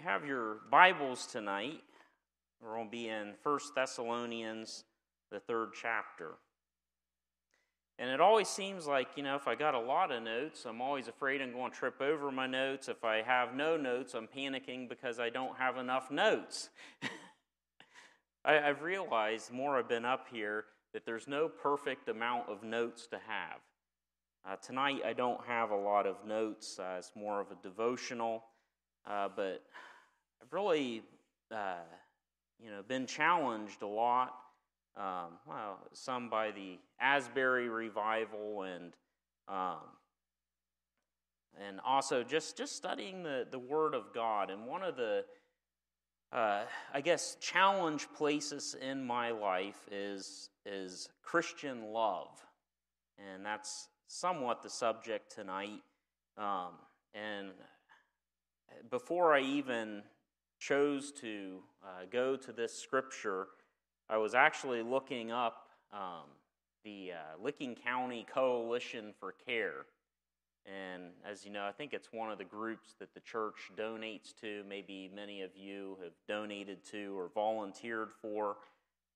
you have your Bibles tonight, we're going to be in 1 Thessalonians, the third chapter. And it always seems like, you know, if I got a lot of notes, I'm always afraid I'm going to trip over my notes. If I have no notes, I'm panicking because I don't have enough notes. I, have realized the more I've been up here that there's no perfect amount of notes to have. Uh, tonight, I don't have a lot of notes. Uh, it's more of a devotional. Uh, but I've really, uh, you know, been challenged a lot. Um, well, some by the Asbury revival and um, and also just just studying the the Word of God. And one of the uh, I guess challenge places in my life is is Christian love, and that's somewhat the subject tonight. Um, and before I even chose to uh, go to this scripture, I was actually looking up um, the uh, Licking County Coalition for Care. And as you know, I think it's one of the groups that the church donates to. Maybe many of you have donated to or volunteered for.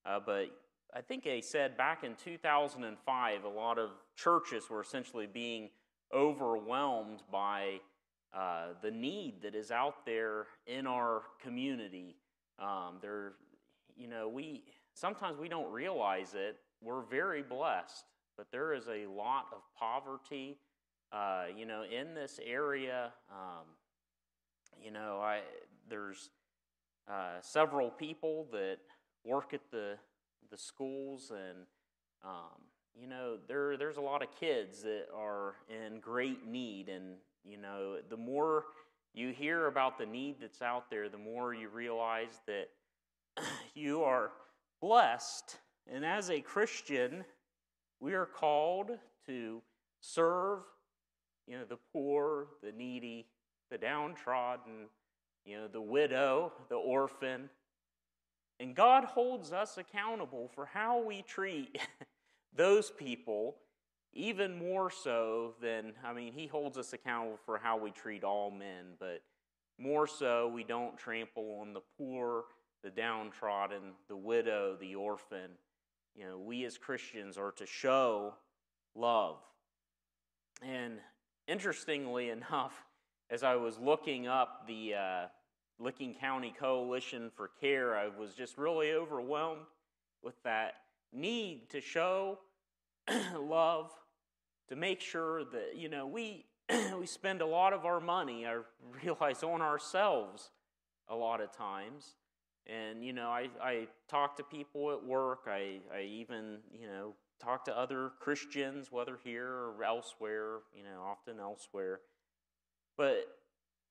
Uh, but I think they said back in 2005, a lot of churches were essentially being overwhelmed by uh, the need that is out there in our community. Um, there, you know, we sometimes we don't realize it. We're very blessed, but there is a lot of poverty. Uh, you know, in this area, um, you know, I there's uh, several people that work at the the schools, and um, you know, there there's a lot of kids that are in great need, and you know, the more you hear about the need that's out there, the more you realize that you are blessed. And as a Christian, we are called to serve, you know, the poor, the needy, the downtrodden, you know, the widow, the orphan. And God holds us accountable for how we treat those people even more so than, I mean, he holds us accountable for how we treat all men, but more so, we don't trample on the poor, the downtrodden, the widow, the orphan. You know, we as Christians are to show love. And interestingly enough, as I was looking up the uh, Licking County Coalition for Care, I was just really overwhelmed with that need to show love to make sure that, you know, we, we spend a lot of our money, I realize, on ourselves a lot of times. And, you know, I, I talk to people at work. I, I even, you know, talk to other Christians, whether here or elsewhere, you know, often elsewhere. But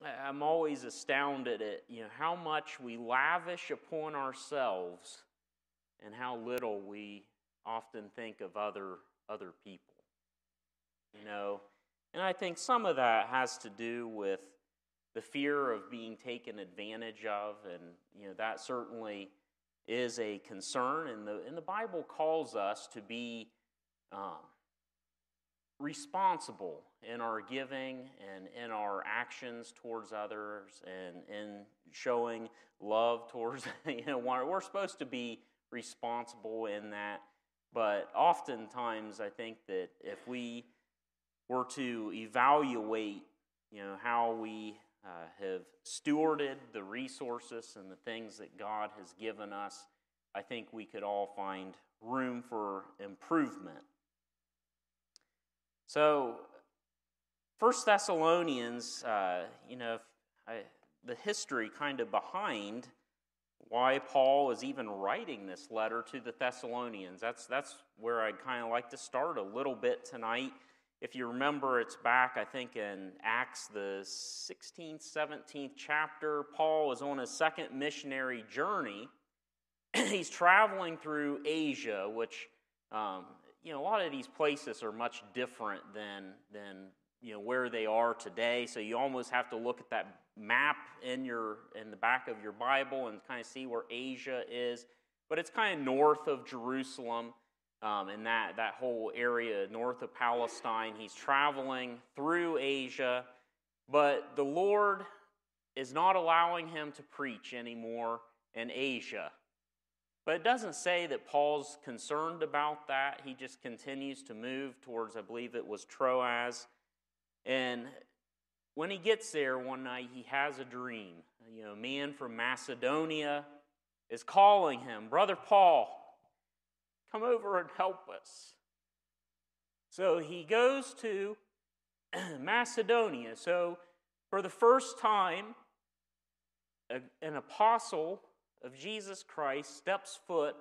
I'm always astounded at, you know, how much we lavish upon ourselves and how little we often think of other, other people you know. And I think some of that has to do with the fear of being taken advantage of, and you know that certainly is a concern. And the and the Bible calls us to be um, responsible in our giving and in our actions towards others, and in showing love towards you know we're supposed to be responsible in that. But oftentimes, I think that if we were to evaluate, you know, how we uh, have stewarded the resources and the things that God has given us, I think we could all find room for improvement. So, First Thessalonians, uh, you know, I, the history kind of behind why Paul is even writing this letter to the Thessalonians. That's that's where I'd kind of like to start a little bit tonight. If you remember, it's back, I think, in Acts, the 16th, 17th chapter. Paul is on his second missionary journey. He's traveling through Asia, which, um, you know, a lot of these places are much different than, than you know, where they are today. So you almost have to look at that map in, your, in the back of your Bible and kind of see where Asia is. But it's kind of north of Jerusalem um, in that, that whole area north of Palestine. He's traveling through Asia, but the Lord is not allowing him to preach anymore in Asia. But it doesn't say that Paul's concerned about that. He just continues to move towards, I believe it was Troas. And when he gets there one night, he has a dream. You know, a man from Macedonia is calling him, Brother Paul, come over and help us. So he goes to Macedonia. So for the first time, an apostle of Jesus Christ steps foot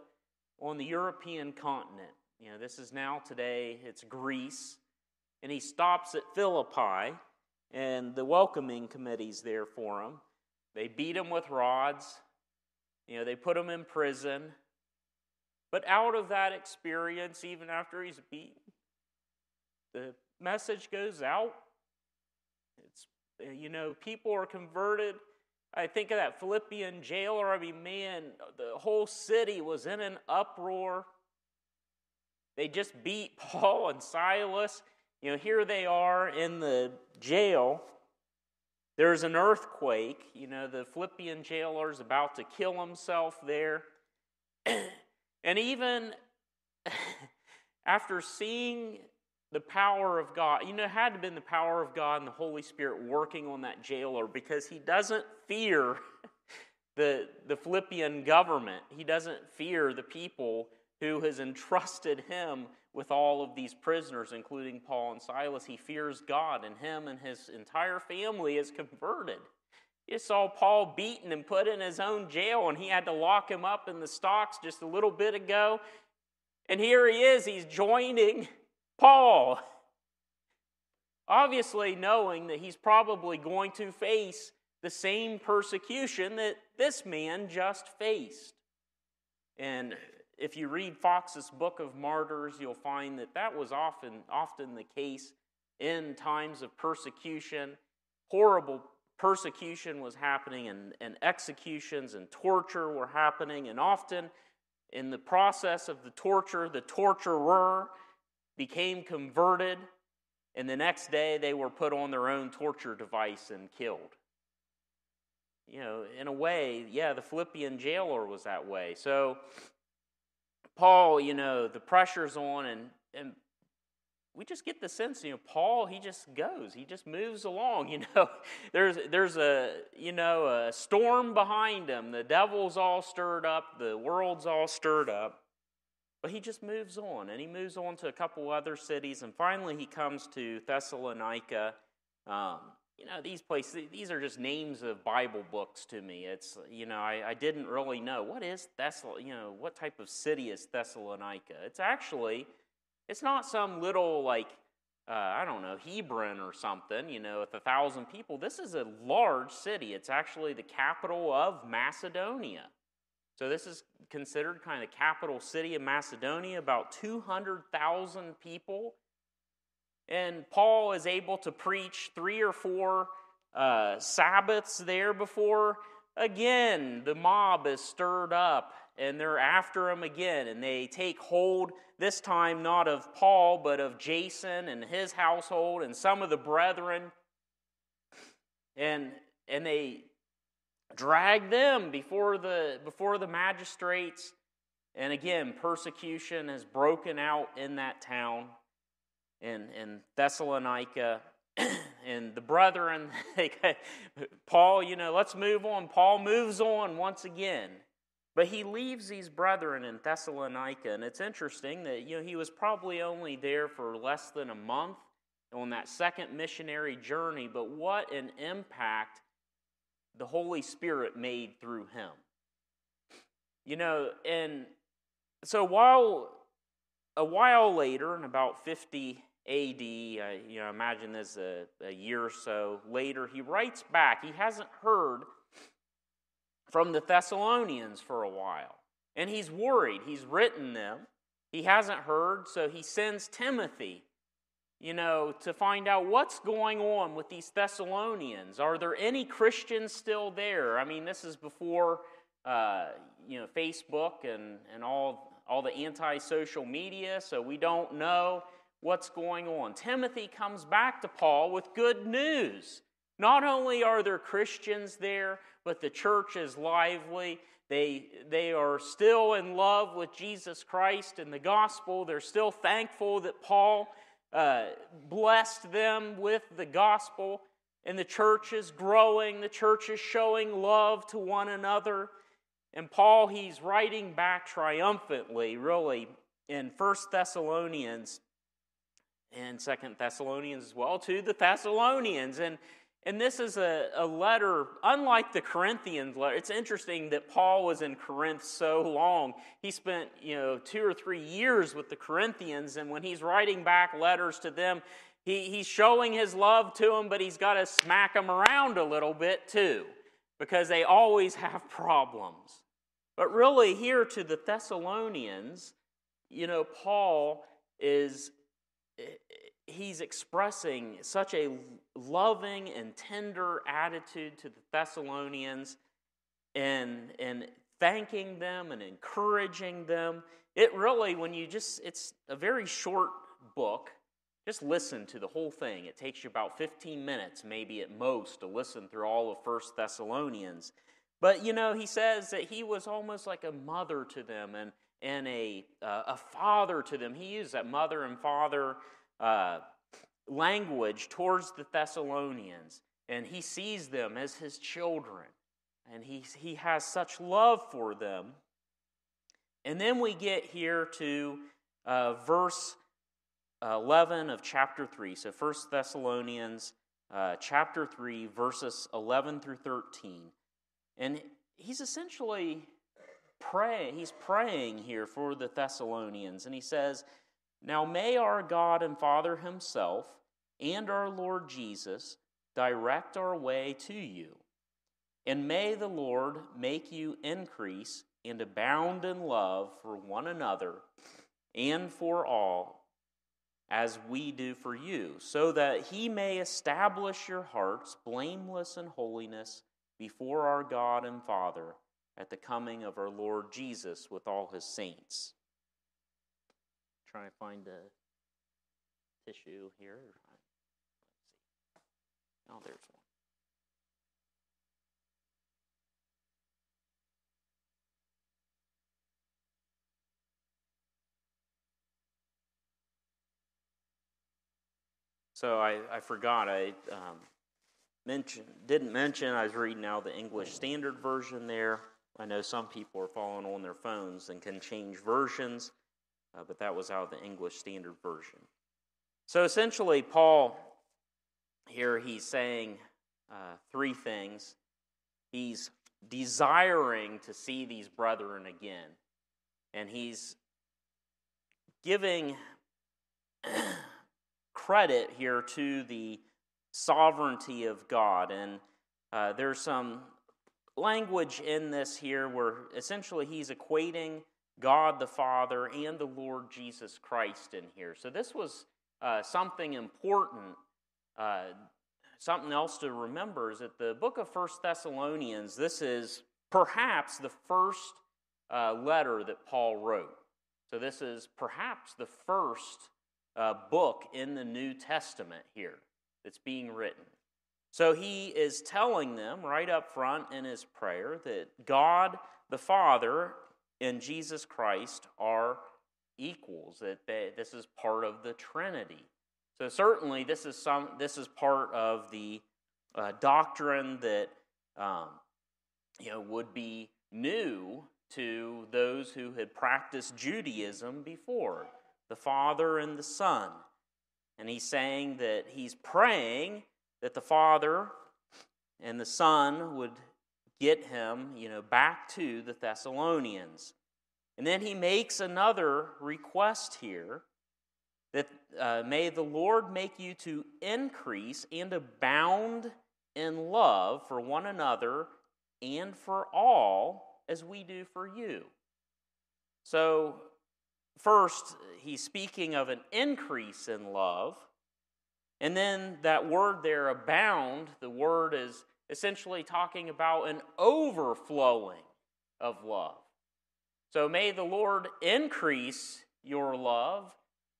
on the European continent. You know, this is now today, it's Greece. And he stops at Philippi, and the welcoming committee's there for him. They beat him with rods, you know, they put him in prison. But out of that experience, even after he's beaten, the message goes out. It's, you know, people are converted I think of that Philippian jailer. I mean, man, the whole city was in an uproar. They just beat Paul and Silas. You know, here they are in the jail. There's an earthquake. You know, the Philippian jailer is about to kill himself there. and even after seeing the power of God. You know, it had to been the power of God and the Holy Spirit working on that jailer because he doesn't fear the, the Philippian government. He doesn't fear the people who has entrusted him with all of these prisoners, including Paul and Silas. He fears God, and him and his entire family is converted. You saw Paul beaten and put in his own jail, and he had to lock him up in the stocks just a little bit ago. And here he is, he's joining Paul, obviously knowing that he's probably going to face the same persecution that this man just faced. And if you read Fox's Book of Martyrs, you'll find that that was often, often the case in times of persecution. Horrible persecution was happening, and, and executions and torture were happening, and often in the process of the torture, the torturer became converted, and the next day they were put on their own torture device and killed. You know, in a way, yeah, the Philippian jailer was that way. So, Paul, you know, the pressure's on, and, and we just get the sense, you know, Paul, he just goes, he just moves along. You know, there's there's a you know a storm behind him. The devil's all stirred up, the world's all stirred up. But he just moves on, and he moves on to a couple other cities, and finally he comes to Thessalonica. Um, you know, these places, these are just names of Bible books to me. It's, you know, I, I didn't really know. What is Thessal, you know, what type of city is Thessalonica? It's actually, it's not some little, like, uh, I don't know, Hebron or something, you know, with a thousand people. This is a large city. It's actually the capital of Macedonia. So this is considered kind of the capital city of Macedonia, about 200,000 people. And Paul is able to preach three or four uh, Sabbaths there before, again, the mob is stirred up and they're after him again. And they take hold, this time not of Paul, but of Jason and his household and some of the brethren. And, and they drag them before the, before the magistrates. And again, persecution has broken out in that town in, in Thessalonica. and the brethren, Paul, you know, let's move on. Paul moves on once again. But he leaves these brethren in Thessalonica, and it's interesting that you know he was probably only there for less than a month on that second missionary journey, but what an impact the Holy Spirit made through him. You know, and so while a while later, in about 50 AD, I, you know, imagine this a, a year or so later, he writes back. He hasn't heard from the Thessalonians for a while. And he's worried. He's written them. He hasn't heard, so he sends Timothy you know, to find out what's going on with these Thessalonians. Are there any Christians still there? I mean, this is before, uh, you know, Facebook and, and all, all the anti social media, so we don't know what's going on. Timothy comes back to Paul with good news. Not only are there Christians there, but the church is lively. They, they are still in love with Jesus Christ and the gospel. They're still thankful that Paul uh, blessed them with the gospel. And the church is growing, the church is showing love to one another. And Paul, he's writing back triumphantly, really, in First Thessalonians and Second Thessalonians as well, to the Thessalonians. And and this is a, a letter, unlike the Corinthians letter. It's interesting that Paul was in Corinth so long. He spent, you know, two or three years with the Corinthians, and when he's writing back letters to them, he, he's showing his love to them, but he's got to smack them around a little bit too, because they always have problems. But really, here to the Thessalonians, you know, Paul is he's expressing such a loving and tender attitude to the Thessalonians and, and thanking them and encouraging them. It really, when you just, it's a very short book. Just listen to the whole thing. It takes you about 15 minutes, maybe at most, to listen through all of First Thessalonians. But you know, he says that he was almost like a mother to them and, and a, uh, a father to them. He used that mother and father uh, language towards the Thessalonians, and he sees them as his children, and he, he has such love for them. And then we get here to uh, verse 11 of chapter 3. So, 1 Thessalonians uh, chapter 3, verses 11 through 13. And he's essentially praying, he's praying here for the Thessalonians, and he says, now may our God and Father Himself and our Lord Jesus direct our way to you. And may the Lord make you increase and abound in love for one another and for all, as we do for you, so that He may establish your hearts blameless in holiness before our God and Father at the coming of our Lord Jesus with all His saints trying to find a tissue here. Let's see. Oh, there's one. So I, I forgot I um, mentioned didn't mention I was reading now the English Standard Version there. I know some people are following on their phones and can change versions uh, but that was out of the English Standard Version. So essentially, Paul here he's saying uh, three things. He's desiring to see these brethren again, and he's giving credit here to the sovereignty of God. And uh, there's some language in this here where essentially he's equating God the Father and the Lord Jesus Christ in here. So this was uh, something important. Uh, something else to remember is that the book of First Thessalonians, this is perhaps the first uh, letter that Paul wrote. So this is perhaps the first uh, book in the New Testament here that's being written. So he is telling them right up front in his prayer that God the Father in Jesus Christ are equals, that they, this is part of the Trinity. So certainly this is some this is part of the uh, doctrine that um, you know would be new to those who had practiced Judaism before, the Father and the Son. And he's saying that he's praying that the Father and the Son would get him, you know, back to the Thessalonians. And then he makes another request here that uh, may the Lord make you to increase and abound in love for one another and for all as we do for you. So, first, he's speaking of an increase in love. And then that word there, abound, the word is essentially talking about an overflowing of love. So may the Lord increase your love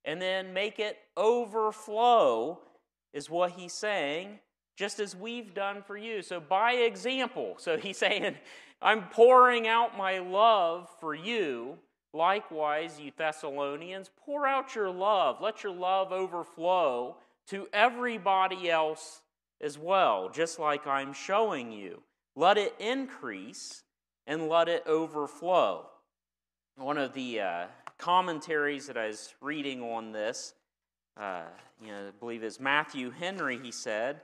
and then make it overflow, is what he's saying. just as we've done for you. So, by example, so he's saying, I'm pouring out my love for you. Likewise, you Thessalonians, pour out your love. Let your love overflow to everybody else as well, just like I'm showing you. Let it increase and let it overflow. One of the uh, commentaries that I was reading on this, uh, you know, I believe is Matthew Henry, he said,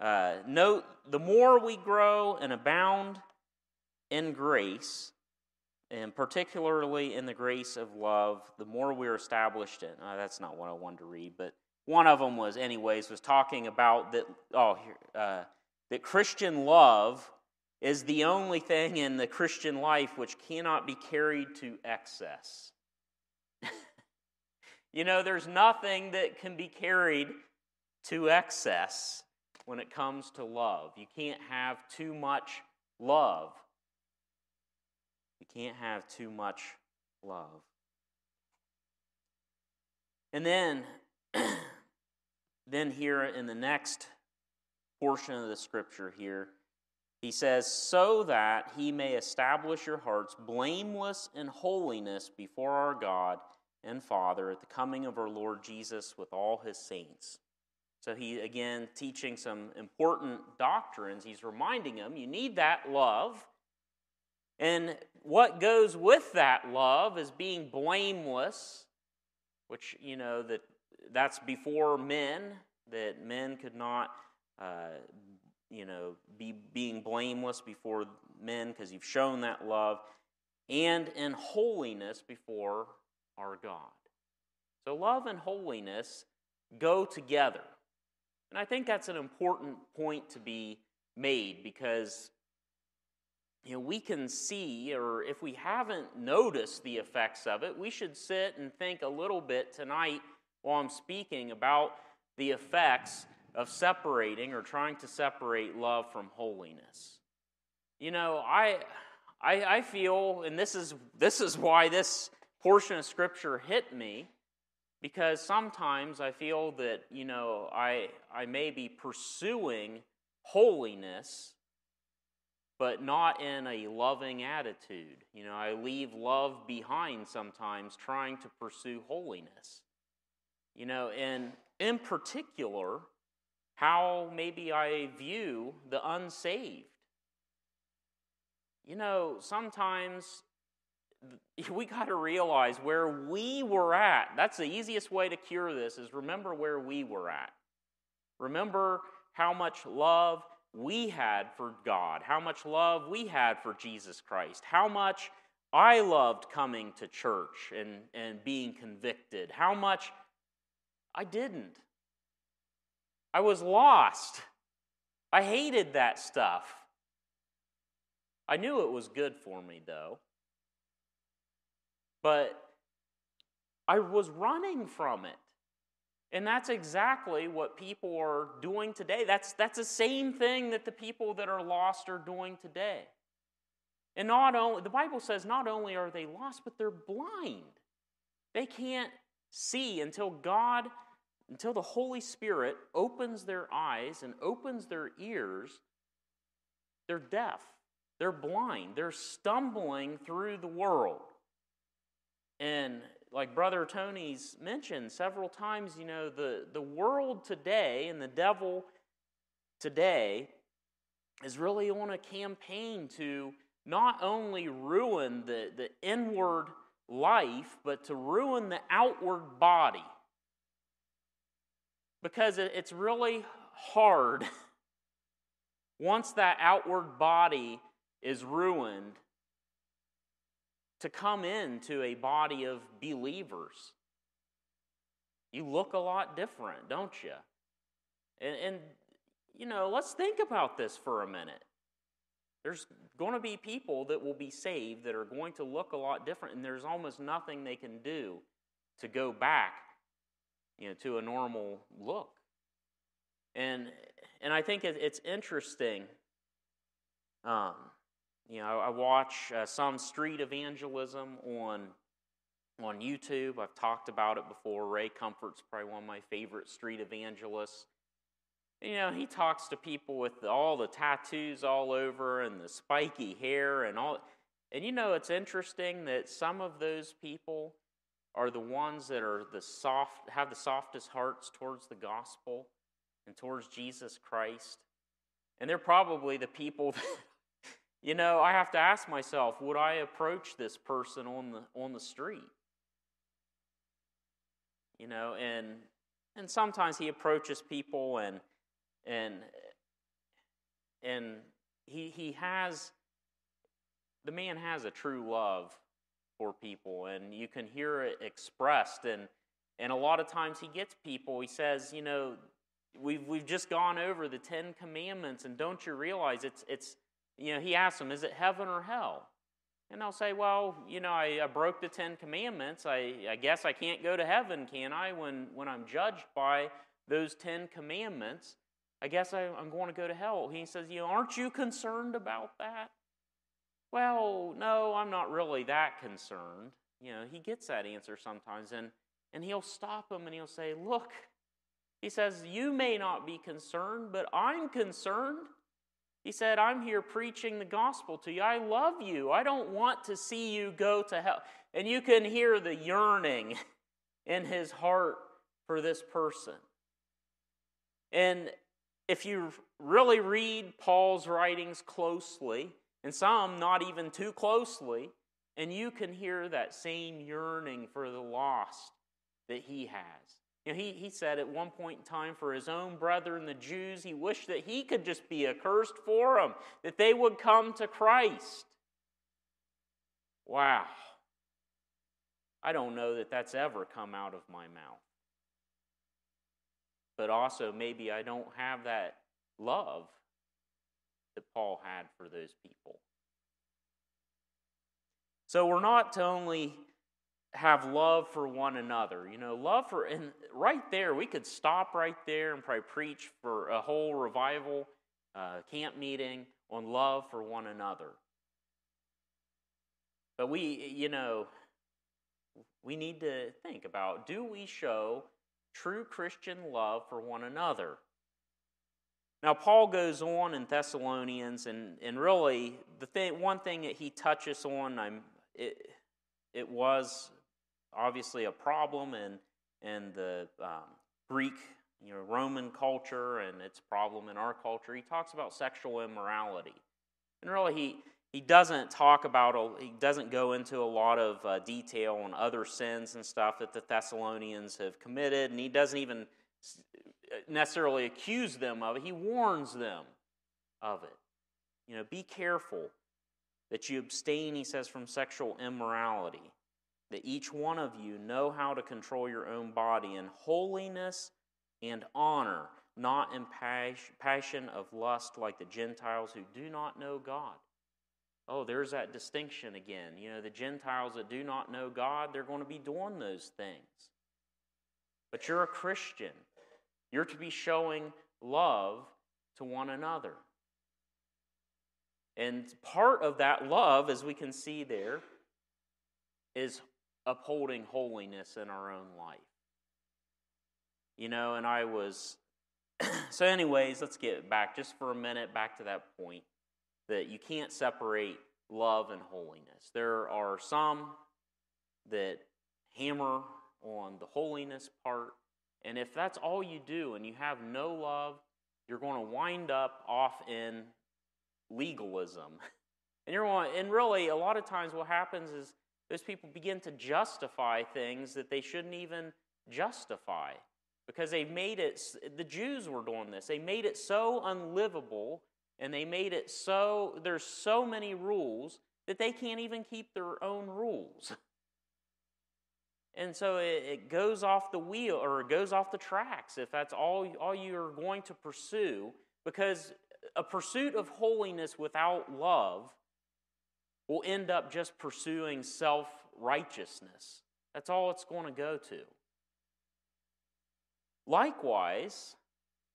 uh, note the more we grow and abound in grace, and particularly in the grace of love, the more we're established in. Uh, that's not what I wanted to read, but one of them was, anyways, was talking about that. Oh, uh, that Christian love is the only thing in the Christian life which cannot be carried to excess. you know, there's nothing that can be carried to excess when it comes to love. You can't have too much love. You can't have too much love. And then then, here in the next portion of the scripture, here, he says, So that he may establish your hearts blameless in holiness before our God and Father at the coming of our Lord Jesus with all his saints. So he, again, teaching some important doctrines. He's reminding them you need that love. And what goes with that love is being blameless, which, you know, that that's before men, that men could not, uh, you know, be being blameless before men because you've shown that love, and in holiness before our God. So love and holiness go together. And I think that's an important point to be made because you know, we can see, or if we haven't noticed the effects of it, we should sit and think a little bit tonight while I'm speaking about the effects of separating or trying to separate love from holiness. You know, I, I, I feel, and this is, this is why this portion of Scripture hit me, because sometimes I feel that, you know, I, I may be pursuing holiness, but not in a loving attitude. You know, I leave love behind sometimes trying to pursue holiness. You know, and in particular, how maybe I view the unsaved. You know, sometimes we got to realize where we were at. That's the easiest way to cure this is remember where we were at. Remember how much love we had for God, how much love we had for Jesus Christ, how much I loved coming to church and, and being convicted, how much I didn't. I was lost. I hated that stuff. I knew it was good for me, though. But I was running from it. And that's exactly what people are doing today. That's, that's the same thing that the people that are lost are doing today. And not only, the Bible says not only are they lost, but they're blind. They can't see until God until the Holy Spirit opens their eyes and opens their ears, they're deaf, they're blind, they're stumbling through the world. And like Brother Tony's mentioned several times, you know, the, the world today and the devil today is really on a campaign to not only ruin the, the inward life, but to ruin the outward body because it's really hard once that outward body is ruined to come into a body of believers. You look a lot different, don't you? And, and, you know, let's think about this for a minute. There's going to be people that will be saved that are going to look a lot different, and there's almost nothing they can do to go back you know, to a normal look. And, and I think it's interesting. Um, you know, I watch uh, some street evangelism on, on YouTube. I've talked about it before. Ray Comfort's probably one of my favorite street evangelists. You know, he talks to people with all the tattoos all over and the spiky hair and all. And you know, it's interesting that some of those people are the ones that are the soft, have the softest hearts towards the gospel and towards Jesus Christ. And they're probably the people that, you know, I have to ask myself, would I approach this person on the on the street? You know, and and sometimes he approaches people and and and he he has the man has a true love for people and you can hear it expressed and and a lot of times he gets people he says you know we've we've just gone over the 10 commandments and don't you realize it's it's you know he asks them is it heaven or hell and they'll say well you know i, I broke the 10 commandments I, I guess i can't go to heaven can i when when i'm judged by those 10 commandments I guess I, am going to go to hell. He says, You know, aren't you concerned about that? Well, no, I'm not really that concerned. You know, he gets that answer sometimes, and, and he'll stop him and he'll say, Look, he says, You may not be concerned, but I'm concerned. He said, I'm here preaching the gospel to you. I love you. I don't want to see you go to hell. And you can hear the yearning in his heart for this person. And if you really read Paul's writings closely, and some not even too closely, and you can hear that same yearning for the lost that he has. You know, he, he said at one point in time for his own brethren, the Jews, he wished that he could just be accursed for them, that they would come to Christ. Wow. I don't know that that's ever come out of my mouth but also maybe I don't have that love that Paul had for those people. So we're not to only have love for one another. You know, love for, and right there, we could stop right there and probably preach for a whole revival uh, camp meeting on love for one another. But we, you know, we need to think about do we show true Christian love for one another. Now, Paul goes on in Thessalonians, and, and really, the thing, one thing that he touches on, I'm, it, it was obviously a problem in, in the um, Greek, you know, Roman culture, and its problem in our culture. He talks about sexual immorality. And really, he, he doesn't talk about, he doesn't go into a lot of uh, detail on other sins and stuff that the Thessalonians have committed, and he doesn't even necessarily accuse them of it. He warns them of it. You know, be careful that you abstain, he says, from sexual immorality, that each one of you know how to control your own body in holiness and honor, not in passion of lust like the Gentiles who do not know God. Oh, there's that distinction again. You know, the Gentiles that do not know God, they're going to be doing those things. But you're a Christian. You're to be showing love to one another. And part of that love, as we can see there, is upholding holiness in our own life. You know, and I was. so, anyways, let's get back just for a minute back to that point that you can't separate love and holiness. There are some that hammer on the holiness part, and if that's all you do and you have no love, you're going to wind up off in legalism. And you're going, and really, a lot of times what happens is those people begin to justify things that they shouldn't even justify because they've made it, the Jews were doing this, they made it so unlivable and they made it so, there's so many rules that they can't even keep their own rules. And so it, it, goes off the wheel or it goes off the tracks if that's all, all you're going to pursue, because a pursuit of holiness without love will end up just pursuing self righteousness. That's all it's going to go to. Likewise,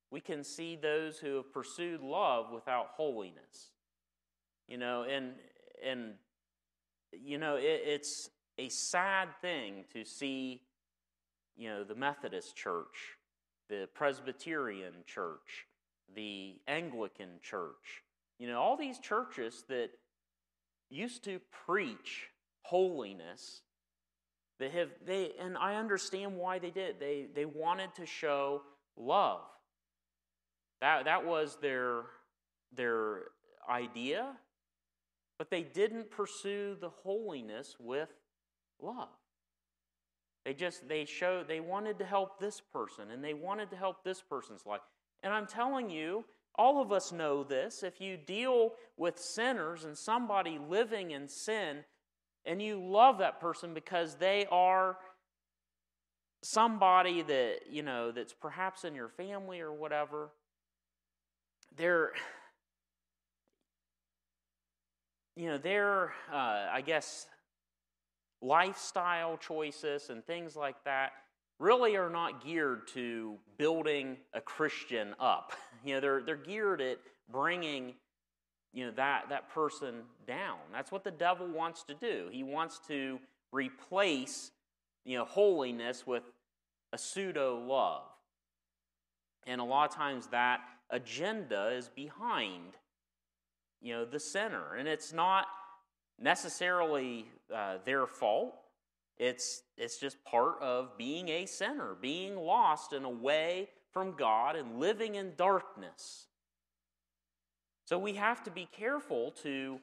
we can see those who have pursued love without holiness. You know, and and you know it, it's a sad thing to see, you know, the Methodist Church, the Presbyterian Church, the Anglican church. You know, all these churches that used to preach holiness they have they and I understand why they did. They they wanted to show love. That that was their their idea, but they didn't pursue the holiness with love. They just they showed they wanted to help this person and they wanted to help this person's life. And I'm telling you, all of us know this. If you deal with sinners and somebody living in sin, and you love that person because they are somebody that you know that's perhaps in your family or whatever they're you know their uh, i guess lifestyle choices and things like that really are not geared to building a christian up. You know they're, they're geared at bringing you know that that person down. That's what the devil wants to do. He wants to replace you know holiness with a pseudo love and a lot of times that agenda is behind you know the sinner. And it's not necessarily uh, their fault it's it's just part of being a sinner being lost and away from god and living in darkness so we have to be careful to,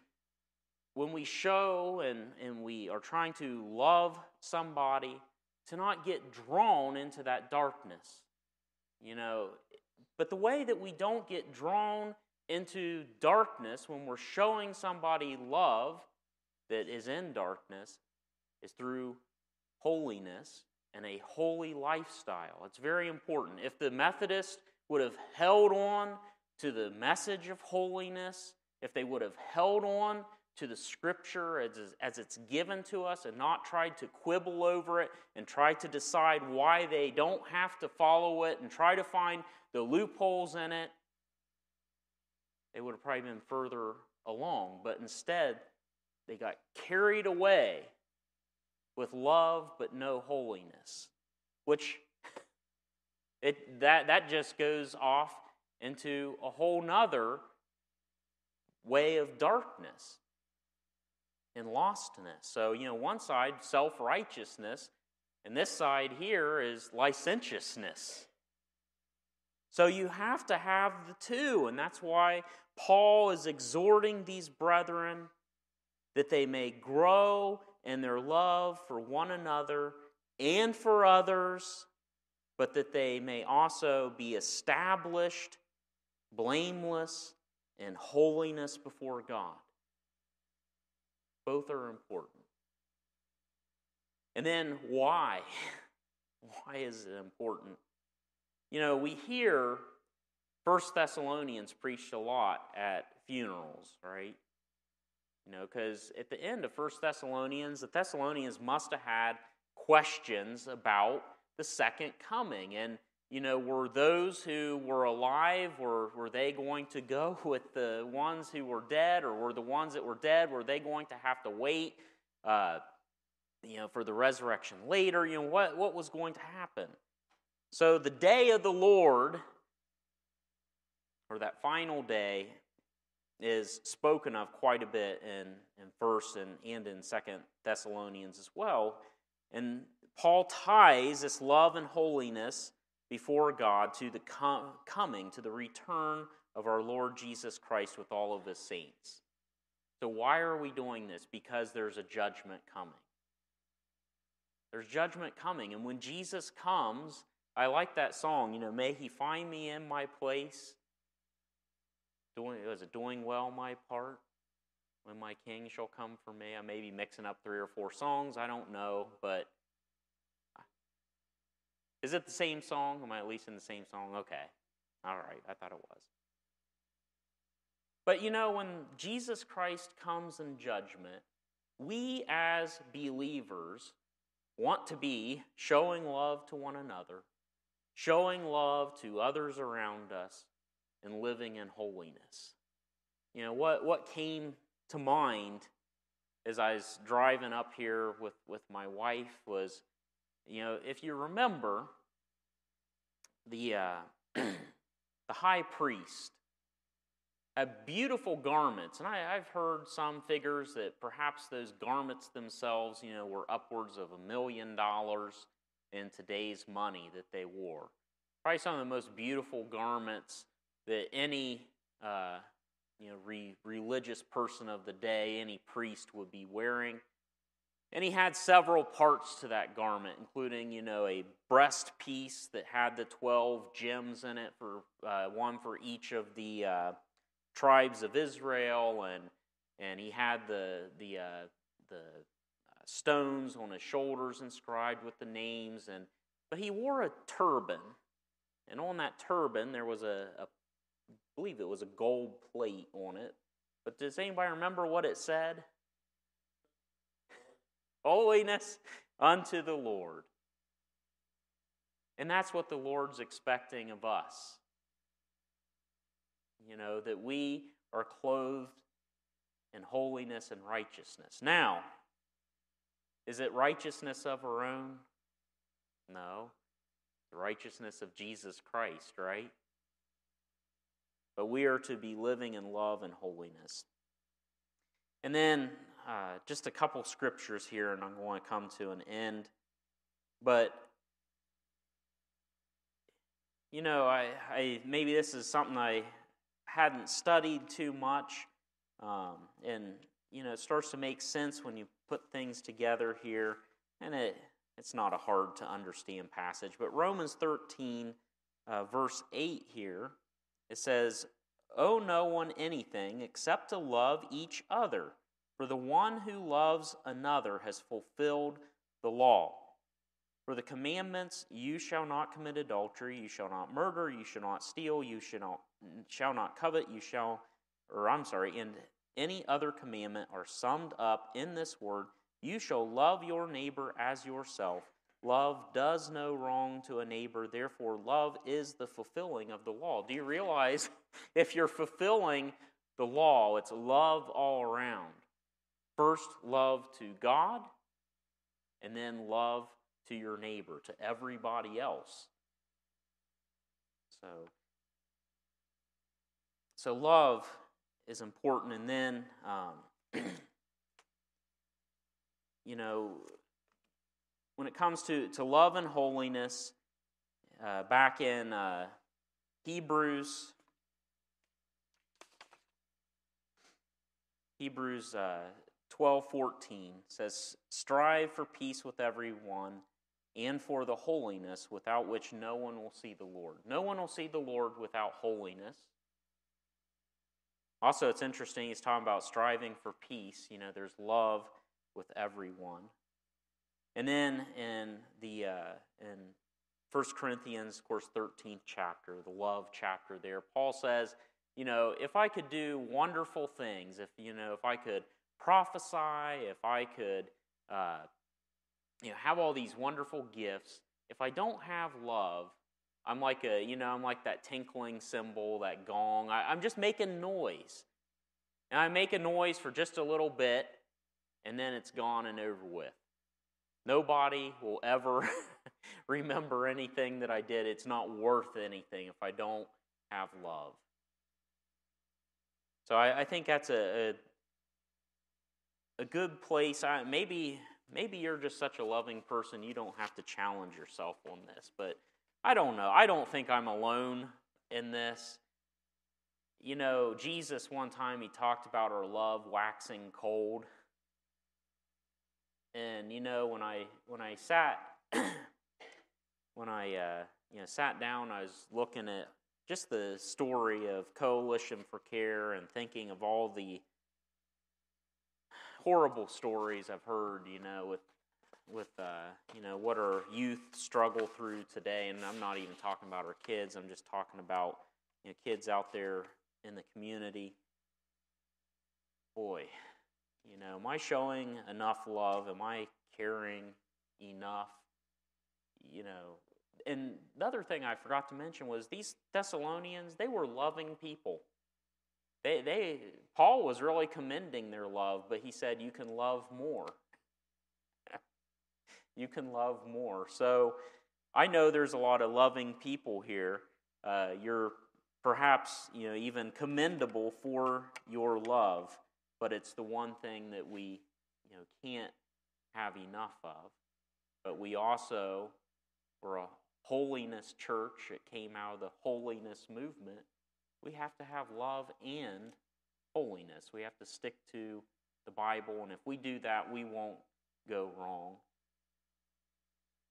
when we show and, and we are trying to love somebody, to not get drawn into that darkness. You know, but the way that we don't get drawn into darkness when we're showing somebody love that is in darkness is through holiness and a holy lifestyle. It's very important. If the Methodist would have held on to the message of holiness, if they would have held on to the scripture as, as it's given to us and not tried to quibble over it and try to decide why they don't have to follow it and try to find the loopholes in it, they would have probably been further along. But instead, they got carried away with love but no holiness, which it, that, that just goes off into a whole nother way of darkness and lostness. So, you know, one side, self righteousness, and this side here is licentiousness. So you have to have the two, and that's why Paul is exhorting these brethren that they may grow in their love for one another and for others, but that they may also be established blameless, and holiness before God. Both are important. And then why? Why is it important? You know, we hear First Thessalonians preached a lot at funerals, right? You know, because at the end of First Thessalonians, the Thessalonians must have had questions about the second coming. And you know, were those who were alive, were, were they going to go with the ones who were dead, or were the ones that were dead, were they going to have to wait, uh, you know, for the resurrection later? You know, what, what was going to happen? So the day of the Lord, or that final day, is spoken of quite a bit in, in First and, and in Second Thessalonians as well. And Paul ties this love and holiness before God to the com- coming, to the return of our Lord Jesus Christ with all of his saints. So, why are we doing this? Because there's a judgment coming. There's judgment coming. And when Jesus comes, I like that song, you know, may he find me in my place. Doing, was it doing well my part? When my king shall come for me. I may be mixing up three or four songs, I don't know, but is it the same song? Am I at least in the same song? Okay. All right. I thought it was. But you know, when Jesus Christ comes in judgment, we as believers want to be showing love to one another, showing love to others around us, and living in holiness. You know, what, what came to mind as I was driving up here with, with my wife was you know, if you remember, the, uh, the high priest, had beautiful garments. And I, have heard some figures that perhaps those garments themselves, you know, were upwards of a million dollars in today's money that they wore. Probably some of the most beautiful garments that any uh, you know, re- religious person of the day, any priest would be wearing. And he had several parts to that garment, including, you know, a breast piece that had the 12 gems in it, for uh, one for each of the uh, tribes of Israel, and and he had the the uh, the uh, stones on his shoulders inscribed with the names, and but he wore a turban, and on that turban there was a, a believe it was a gold plate on it. But does anybody remember what it said? Holiness unto the Lord. And that's what the Lord's expecting of us. You know, that we are clothed in holiness and righteousness. Now, is it righteousness of our own? No. The righteousness of Jesus Christ, right? But we are to be living in love and holiness. And then uh, just a couple scriptures here, and I'm going to come to an end. But you know, I, I maybe this is something I hadn't studied too much, um, and you know, it starts to make sense when you put things together here, and it it's not a hard to understand passage. But Romans 13, uh, verse 8 here, it says, "Owe no one anything except to love each other." For the one who loves another has fulfilled the law. For the commandments, you shall not commit adultery, you shall not murder, you shall not steal, you shall not, shall not covet, you shall, or I'm sorry, and any other commandment are summed up in this word you shall love your neighbor as yourself. Love does no wrong to a neighbor, therefore, love is the fulfilling of the law. Do you realize if you're fulfilling the law, it's love all around? First, love to God, and then love to your neighbor, to everybody else. So, so love is important, and then, um, you know, when it comes to, to love and holiness, uh, back in uh, Hebrews, Hebrews uh, 12:14 says, "Strive for peace with everyone and for the holiness without which no one will see the Lord." No one will see the Lord without holiness. Also, it's interesting he's talking about striving for peace. You know, there's love with everyone. And then in the uh, in 1 Corinthians, of course, 13th chapter, the love chapter there, Paul says, you know, if I could do wonderful things, if you know, if I could prophesy, if I could, uh, you know, have all these wonderful gifts, if I don't have love, I'm like a, you know, I'm like that tinkling cymbal, that gong. I, I'm just making noise. And I make a noise for just a little bit, and then it's gone and over with. Nobody will ever remember anything that I did. It's not worth anything if I don't have love. So I, I think that's a, a, a good place. I, maybe maybe you're just such a loving person you don't have to challenge yourself on this, but I don't know. I don't think I'm alone in this. You know, Jesus one time he talked about our love waxing cold. And you know, when I when I sat when I uh, you know sat down, I was looking at just the story of Coalition for Care and thinking of all the horrible stories I've heard, you know, with with uh, you know what our youth struggle through today, and I'm not even talking about our kids. I'm just talking about you know kids out there in the community. Boy, you know, am I showing enough love? Am I caring enough? You know, and the other thing I forgot to mention was these Thessalonians. They were loving people. They, they, Paul was really commending their love, but he said, You can love more. you can love more. So I know there's a lot of loving people here. Uh, you're perhaps you know even commendable for your love, but it's the one thing that we you know can't have enough of. But we also, for a holiness church it came out of the holiness movement, we have to have love and holiness. We have to stick to the Bible, and if we do that, we won't go wrong.